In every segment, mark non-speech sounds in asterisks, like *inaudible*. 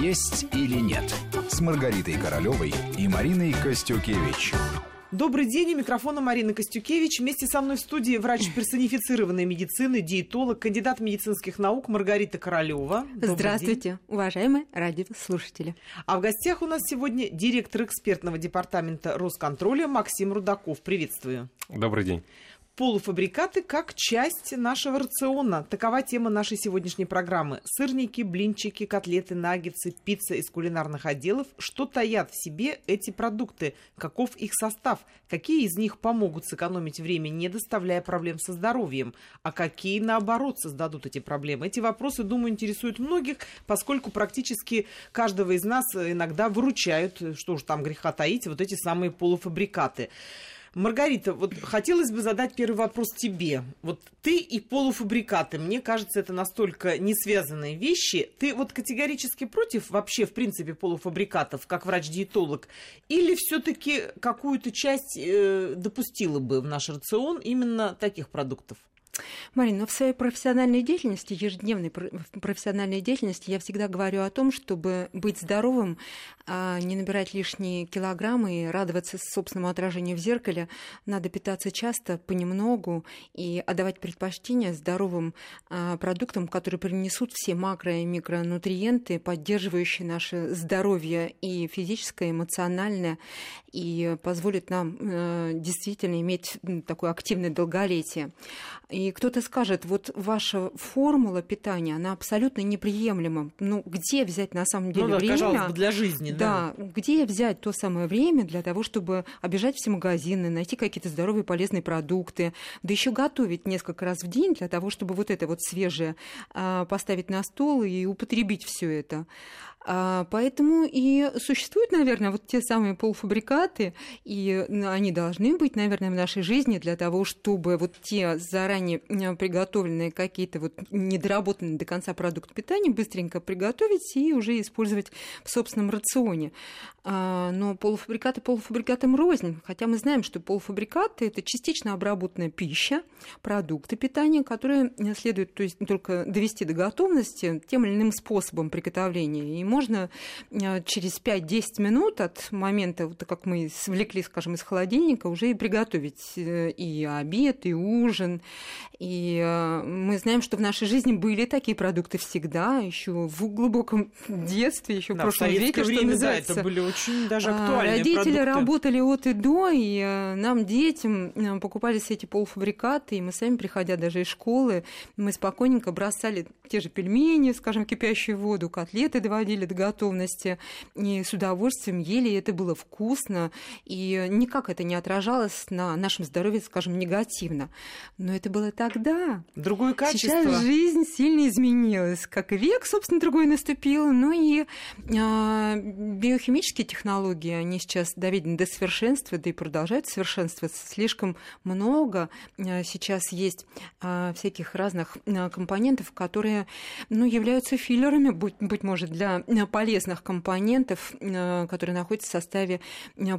«Есть или нет» с Маргаритой Королевой и Мариной Костюкевич. Добрый день, у микрофона Марина Костюкевич. Вместе со мной в студии врач персонифицированной медицины, диетолог, кандидат медицинских наук Маргарита Королева. Здравствуйте, день. уважаемые радиослушатели. А в гостях у нас сегодня директор экспертного департамента Росконтроля Максим Рудаков. Приветствую. Добрый день полуфабрикаты как часть нашего рациона. Такова тема нашей сегодняшней программы. Сырники, блинчики, котлеты, наггетсы, пицца из кулинарных отделов. Что таят в себе эти продукты? Каков их состав? Какие из них помогут сэкономить время, не доставляя проблем со здоровьем? А какие, наоборот, создадут эти проблемы? Эти вопросы, думаю, интересуют многих, поскольку практически каждого из нас иногда выручают, что уж там греха таить, вот эти самые полуфабрикаты. Маргарита, вот хотелось бы задать первый вопрос тебе. Вот ты и полуфабрикаты, мне кажется, это настолько не связанные вещи. Ты вот категорически против вообще, в принципе, полуфабрикатов, как врач-диетолог? Или все-таки какую-то часть э, допустила бы в наш рацион именно таких продуктов? Марина, ну, в своей профессиональной деятельности, ежедневной профессиональной деятельности, я всегда говорю о том, чтобы быть здоровым, а не набирать лишние килограммы и радоваться собственному отражению в зеркале, надо питаться часто, понемногу и отдавать предпочтение здоровым а, продуктам, которые принесут все макро- и микронутриенты, поддерживающие наше здоровье и физическое, и эмоциональное, и позволят нам э, действительно иметь такое активное долголетие. И кто-то скажет, вот ваша формула питания, она абсолютно неприемлема. Ну, где взять на самом деле ну, да, время? бы, для жизни, да. Да, где взять то самое время для того, чтобы обижать все магазины, найти какие-то здоровые полезные продукты, да еще готовить несколько раз в день для того, чтобы вот это вот свежее а, поставить на стол и употребить все это. А, поэтому и существуют, наверное, вот те самые полуфабрикаты, и они должны быть, наверное, в нашей жизни для того, чтобы вот те заранее приготовленные какие-то вот недоработанные до конца продукты питания быстренько приготовить и уже использовать в собственном рационе. А, но полуфабрикаты полуфабрикатам рознь, хотя мы знаем, что полуфабрикаты – это частично обработанная пища, продукты питания, которые следует то есть, только довести до готовности тем или иным способом приготовления. И можно а, через 5-10 минут от момента, вот как мы извлекли, скажем, из холодильника, уже и приготовить э, и обед, и ужин. И а, мы знаем, что в нашей жизни были такие продукты всегда, еще в глубоком детстве, еще да, в прошлом веке, время, что называется. Да, это были очень даже а, актуальные Родители продукты. работали от и до, и э, нам, детям, э, покупались эти полуфабрикаты, и мы сами, приходя даже из школы, мы спокойненько бросали те же пельмени, скажем, кипящую воду, котлеты доводили до готовности, и с удовольствием ели, и это было вкусно, и никак это не отражалось на нашем здоровье, скажем, негативно. Но это было тогда. Другое качество. Сейчас жизнь сильно изменилась, как и век, собственно, другой наступил, ну и а, биохимические технологии, они сейчас доведены до совершенства, да и продолжают совершенствоваться. Слишком много э, сейчас есть э, всяких разных э, компонентов, которые ну, являются филлерами, быть, быть может, для полезных компонентов, которые находятся в составе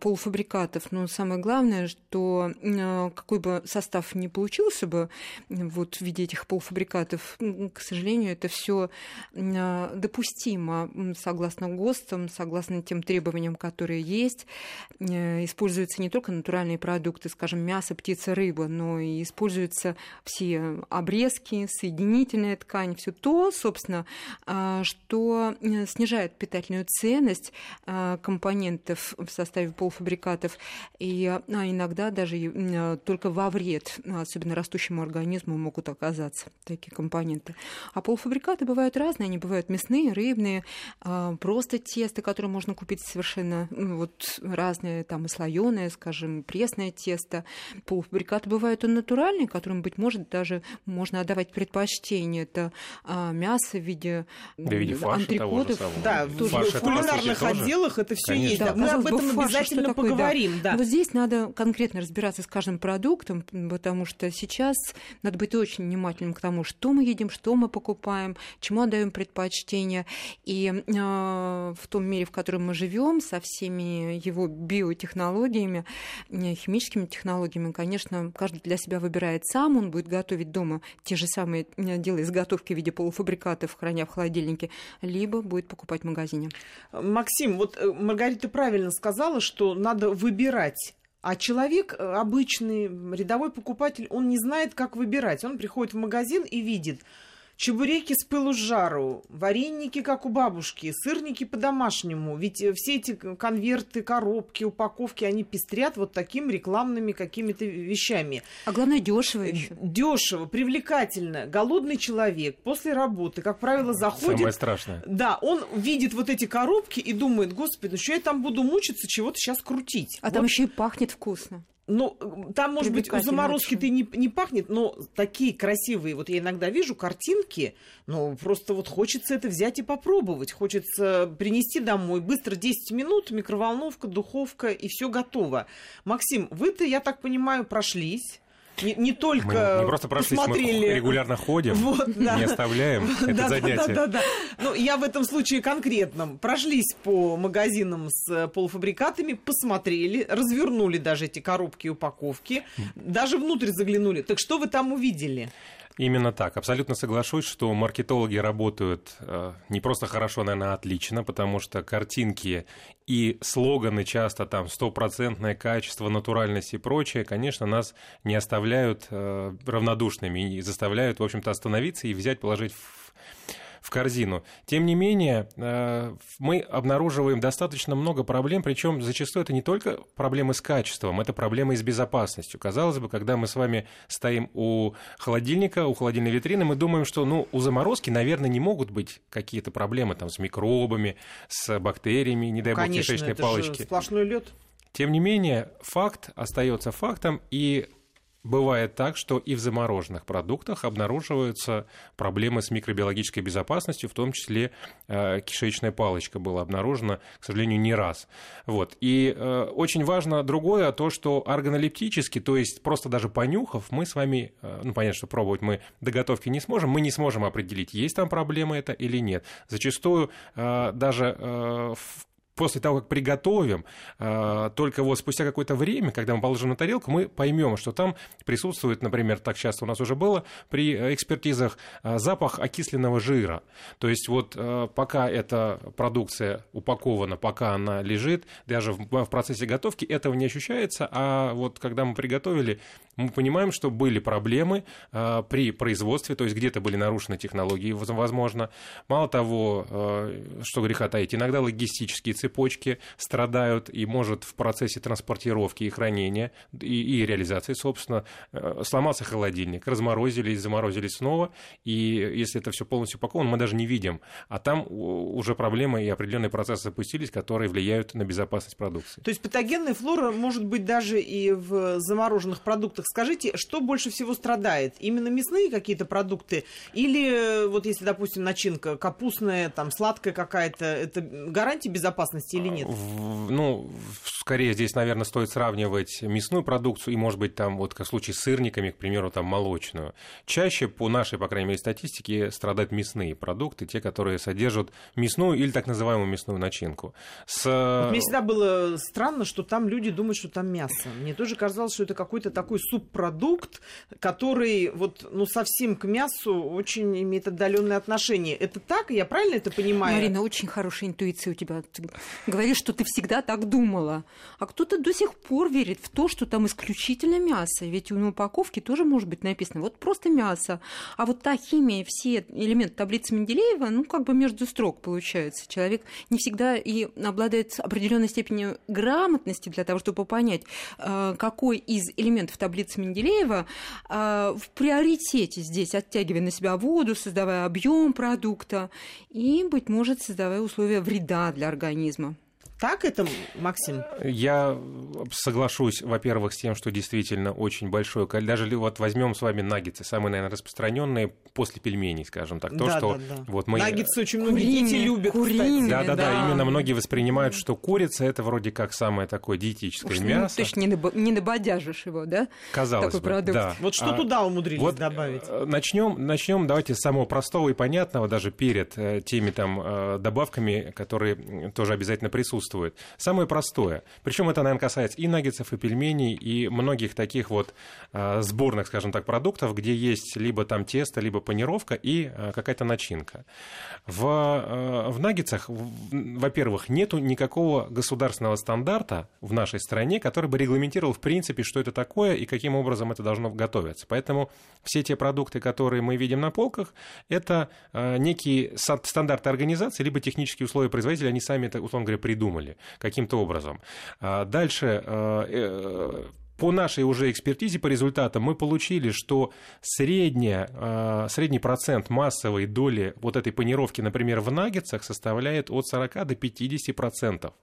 полуфабрикатов. Но самое главное, что какой бы состав ни получился бы вот, в виде этих полуфабрикатов, к сожалению, это все допустимо согласно ГОСТам, согласно тем требованиям, которые есть. Э, используются не только натуральные продукты, скажем, мясо, птица, рыба, но и используются все обрезки, соединительная ткань, все то, собственно, а, что снижает питательную ценность а, компонентов в составе полуфабрикатов, и а, иногда даже только во вред, особенно растущему организму, могут оказаться такие компоненты. А полуфабрикаты бывают разные, они бывают мясные, рыбные, просто тесто, которое можно купить совершенно ну, вот разные, там и слоеное, скажем, пресное тесто. Полуфабрикаты бывают и натуральные, которым, быть может, даже можно отдавать предпочтение. Это а, мясо в виде, да, в виде фарша антрикотов. Того же да. Фарш в кулинарных отделах это все есть. Да, Мы об этом фарш, обязательно поговорим. Да. Да. Вот здесь надо конкретно разбираться с каждым продуктом, потому что сейчас месяц надо быть очень внимательным к тому, что мы едим, что мы покупаем, чему отдаем предпочтение. И э, в том мире, в котором мы живем, со всеми его биотехнологиями, э, химическими технологиями, конечно, каждый для себя выбирает сам, он будет готовить дома те же самые э, дела изготовки в виде полуфабрикатов, храня в холодильнике, либо будет покупать в магазине. Максим, вот э, Маргарита правильно сказала, что надо выбирать а человек э, обычный, рядовой покупатель, он не знает, как выбирать. Он приходит в магазин и видит, чебуреки с пылу с жару, вареники, как у бабушки, сырники по-домашнему. Ведь э, все эти конверты, коробки, упаковки, они пестрят вот такими рекламными какими-то вещами. А главное, дешево еще. Дешево, привлекательно. Голодный человек после работы, как правило, заходит... Самое страшное. Да, он видит вот эти коробки и думает, господи, ну что я там буду мучиться, чего-то сейчас крутить. А вот. там еще и пахнет вкусно. Ну, там, может быть, у заморозки ты не, не пахнет, но такие красивые, вот я иногда вижу картинки, ну, просто вот хочется это взять и попробовать. Хочется принести домой, быстро 10 минут, микроволновка, духовка, и все готово. Максим, вы-то, я так понимаю, прошлись не, не только мы не просто прошлись, посмотрели... мы регулярно ходим, вот, да. не оставляем *laughs* это да, занятие. Да, да, да. Ну, я в этом случае конкретном. Прошлись по магазинам с полуфабрикатами, посмотрели, развернули даже эти коробки и упаковки, даже внутрь заглянули. Так что вы там увидели? Именно так. Абсолютно соглашусь, что маркетологи работают э, не просто хорошо, наверное, отлично, потому что картинки и слоганы часто там стопроцентное качество, натуральность и прочее, конечно, нас не оставляют э, равнодушными и заставляют, в общем-то, остановиться и взять, положить в в корзину. Тем не менее, э, мы обнаруживаем достаточно много проблем, причем зачастую это не только проблемы с качеством, это проблемы и с безопасностью. Казалось бы, когда мы с вами стоим у холодильника, у холодильной витрины, мы думаем, что ну, у заморозки, наверное, не могут быть какие-то проблемы там, с микробами, с бактериями, не дай бог, Конечно, кишечной это палочки. Же сплошной лед. Тем не менее, факт остается фактом, и Бывает так, что и в замороженных продуктах обнаруживаются проблемы с микробиологической безопасностью, в том числе э, кишечная палочка была обнаружена, к сожалению, не раз. Вот. И э, очень важно другое, то, что органолептически, то есть просто даже понюхав, мы с вами, э, ну, понятно, что пробовать мы до готовки не сможем, мы не сможем определить, есть там проблема это или нет. Зачастую э, даже э, в после того, как приготовим, а, только вот спустя какое-то время, когда мы положим на тарелку, мы поймем, что там присутствует, например, так часто у нас уже было при экспертизах, а, запах окисленного жира. То есть вот а, пока эта продукция упакована, пока она лежит, даже в процессе готовки этого не ощущается, а вот когда мы приготовили, мы понимаем, что были проблемы при производстве, то есть где-то были нарушены технологии, возможно. Мало того, что греха таить, иногда логистические цепи цепочки страдают и может в процессе транспортировки и хранения и, и реализации, собственно, э, сломался холодильник, разморозили и заморозили снова, и если это все полностью упаковано, мы даже не видим, а там уже проблемы и определенные процессы запустились, которые влияют на безопасность продукции. То есть патогенная флора может быть даже и в замороженных продуктах. Скажите, что больше всего страдает? Именно мясные какие-то продукты или вот если, допустим, начинка капустная, там сладкая какая-то, это гарантия безопасности безопасности или нет? Ну, скорее здесь, наверное, стоит сравнивать мясную продукцию и, может быть, там, вот как в случае с сырниками, к примеру, там, молочную. Чаще, по нашей, по крайней мере, статистике, страдают мясные продукты, те, которые содержат мясную или так называемую мясную начинку. С... Вот мне всегда было странно, что там люди думают, что там мясо. Мне тоже казалось, что это какой-то такой субпродукт, который вот, ну, совсем к мясу очень имеет отдаленное отношение. Это так? Я правильно это понимаю? Марина, очень хорошая интуиция у тебя говоришь, что ты всегда так думала. А кто-то до сих пор верит в то, что там исключительно мясо. Ведь на упаковке тоже может быть написано вот просто мясо. А вот та химия, все элементы таблицы Менделеева, ну, как бы между строк получается. Человек не всегда и обладает определенной степенью грамотности для того, чтобы понять, э, какой из элементов таблицы Менделеева э, в приоритете здесь, оттягивая на себя воду, создавая объем продукта и, быть может, создавая условия вреда для организма организма. Так это, Максим? Я соглашусь, во-первых, с тем, что действительно очень большое количество. Даже вот возьмем с вами наггетсы, самые, наверное, распространенные после пельменей, скажем так. То, да, что да, да. вот мы... Наггетсы очень многие Куриные, дети любят, куриные. Да, да, да, Да. именно многие воспринимают, что курица это вроде как самое такое диетическое Уж, ну, мясо. ты ж не, не набодяжишь его, да? Казалось такой бы, продукт. да. Вот что А, туда умудрились Вот добавить? начнем, начнем, давайте с самого простого и понятного, даже перед э, теми там э, добавками, которые тоже обязательно присутствуют. Самое простое. Причем это, наверное, касается и наггетсов, и пельменей, и многих таких вот э, сборных, скажем так, продуктов, где есть либо там тесто, либо панировка и э, какая-то начинка. В, э, в наггетсах, во-первых, нету никакого государственного стандарта в нашей стране, который бы регламентировал, в принципе, что это такое и каким образом это должно готовиться. Поэтому все те продукты, которые мы видим на полках, это некие стандарты организации, либо технические условия производителя, они сами это, условно говоря, придумали каким-то образом. А Дальше э, э, по нашей уже экспертизе, по результатам, мы получили, что средняя, э, средний процент массовой доли вот этой панировки, например, в наггетсах составляет от 40 до 50 процентов.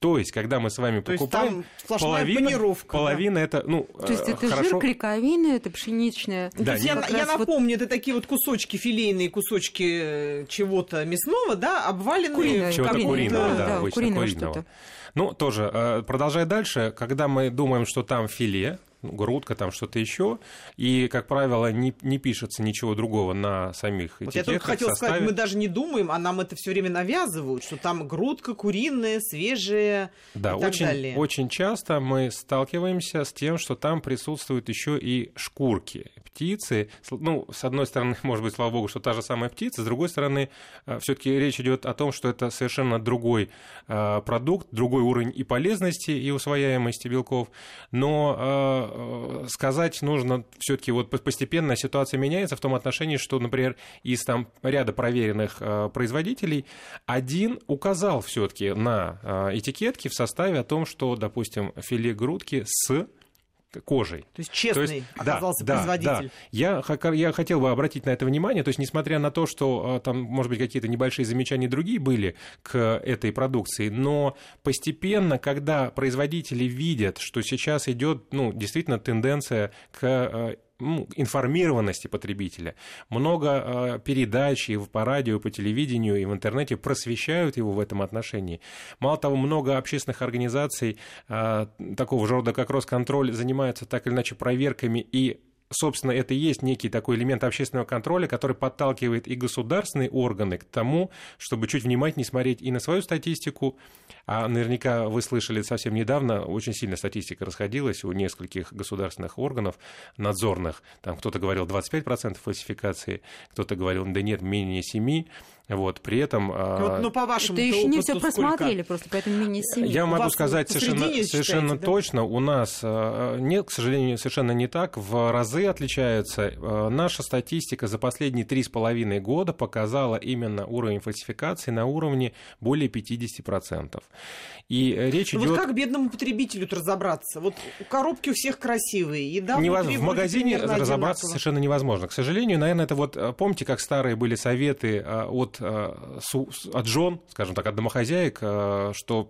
То есть, когда мы с вами То есть покупаем, там сплошная половина, панировка, да? половина это, ну, То есть э, это хорошо. жир, клейковина, это пшеничная. Да, то есть не- я, я раз вот- напомню, это такие вот кусочки, филейные кусочки э, чего-то мясного, да, обваленные Куриное, Чего-то каком-то- куриного, да, да, обычно куриного куриного. что-то. Ну, тоже, э, продолжая дальше, когда мы думаем, что там филе, грудка, там что-то еще, и, как правило, не, не пишется ничего другого на самих Вот я этикетках, только хотела сказать, составе. мы даже не думаем, а нам это все время навязывают, что там грудка куриная, свежая Да, и так очень, далее. очень часто мы сталкиваемся с тем, что там присутствуют еще и шкурки птицы. Ну, с одной стороны, *laughs* может быть, слава богу, что та же самая птица, с другой стороны, все-таки речь идет о том, что это совершенно другой э, продукт, другой уровень и полезности, и усвояемости белков. Но э, э, сказать нужно все-таки вот по- постепенно ситуация меняется в том отношении, что, например, из там ряда проверенных э, производителей один указал все-таки на э, этикетке в составе о том, что, допустим, филе грудки с кожей. То есть честный То есть, да, оказался да, производитель. да. Я, ха- я хотел бы обратить на это внимание, то есть, несмотря на то, что э, там, может быть, какие-то небольшие замечания другие были к этой продукции, но постепенно, когда производители видят, что сейчас идет, ну, действительно тенденция к ну, информированности потребителя. Много э, передач и по радио, и по телевидению, и в интернете просвещают его в этом отношении. Мало того, много общественных организаций э, такого же рода, как Росконтроль, занимаются так или иначе проверками и Собственно, это и есть некий такой элемент общественного контроля, который подталкивает и государственные органы к тому, чтобы чуть внимательнее смотреть и на свою статистику. А наверняка вы слышали совсем недавно, очень сильно статистика расходилась у нескольких государственных органов надзорных. Там кто-то говорил 25% фальсификации, кто-то говорил, да нет, менее 7%. Вот, при этом... а, Вот, ну, по вашему Это еще не все просмотрели, просто поэтому менее семи. я У могу сказать посредине совершенно, считаете, совершенно да? точно. У нас э, нет, к сожалению, совершенно не так. В разы отличаются. Э, Наша статистика за последние три с половиной года показала именно уровень фальсификации на уровне более 50%. И э, речь Ну идет... вот как бедному потребителю-то разобраться? Вот коробки у всех красивые, еда Невоз- В магазине разобраться одинаково. совершенно невозможно. К сожалению, наверное, это вот, помните, как старые были советы э, от, э, с- от жен, скажем так, от домохозяек, э, что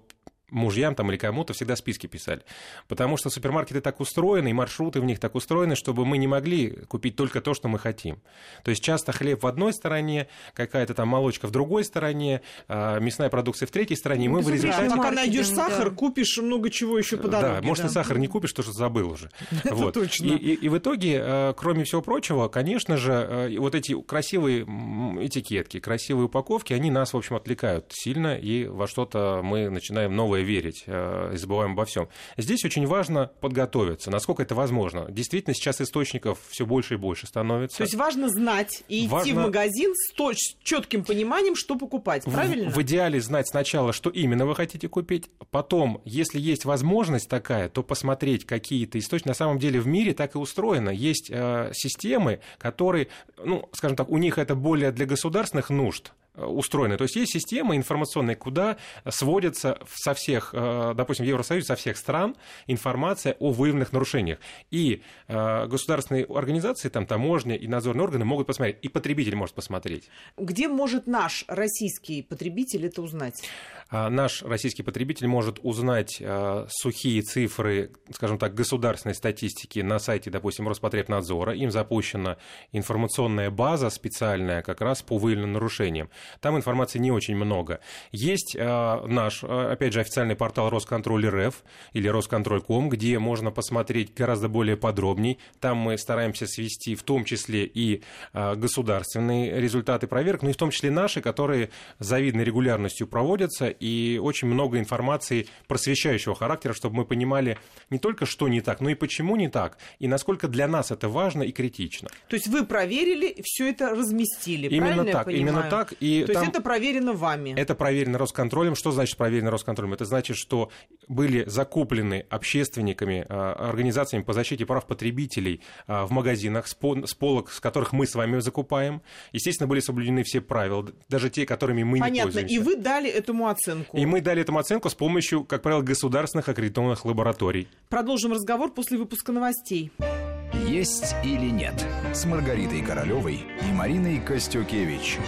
мужьям там или кому-то всегда списки писали. Потому что супермаркеты так устроены, и маршруты в них так устроены, чтобы мы не могли купить только то, что мы хотим. То есть часто хлеб в одной стороне, какая-то там молочка в другой стороне, а, мясная продукция в третьей стороне, и мы в безусловно. Да, результате... пока найдешь сахар, да. купишь много чего еще по Да, дороге. может, да. и сахар не купишь, потому что забыл уже. *laughs* Вот. точно. И, и- и в итоге, э, кроме всего прочего, конечно же, э, вот эти красивые этикетки, красивые упаковки, они нас, в общем, отвлекают сильно, и во что-то мы начинаем новое верить э, и забываем обо всем. Здесь очень важно подготовиться, насколько это возможно. Действительно, сейчас источников все больше и больше становится. То есть важно знать и идти в Важно- магазин с, точ- четким пониманием, что покупать. В- Правильно? В, идеале знать сначала, что именно вы хотите купить, потом, если есть возможность такая, то посмотреть какие-то источники. На самом деле в мире так и устроено. Есть э, системы, которые, ну, скажем так, у них это более для государственных нужд, устроены. То есть есть система информационная, куда сводится со всех, допустим, в Евросоюзе, со всех стран информация о выявленных нарушениях. И государственные организации, там таможня и надзорные органы могут посмотреть, и потребитель может посмотреть. Где может наш российский потребитель это узнать? Наш российский потребитель может узнать сухие цифры, скажем так, государственной статистики на сайте, допустим, Роспотребнадзора. Им запущена информационная база специальная как раз по выявленным нарушениям. Там информации не очень много. Есть а, наш, опять же, официальный портал Росконтроль РФ или Росконтроль.ком, где можно посмотреть гораздо более подробней. Там мы стараемся свести в том числе и государственные результаты проверок, ну и в том числе наши, которые завидной регулярностью проводятся и очень много информации просвещающего характера, чтобы мы понимали не только, что не так, но и почему не так, и насколько для нас это важно и критично. То есть вы проверили все это разместили, именно так, я Именно так. И То есть это проверено вами? Это проверено Росконтролем. Что значит проверено Росконтролем? Это значит, что были закуплены общественниками, а, организациями по защите прав потребителей а, в магазинах с полок, с которых мы с вами закупаем. Естественно, были соблюдены все правила, даже те, которыми мы Понятно. не пользуемся. И вы дали этому оценку? оценку. И мы дали этому оценку с помощью, как правило, государственных аккредитованных лабораторий. Продолжим разговор после выпуска новостей. Есть или нет с Маргаритой Королевой и Мариной Костюкевич.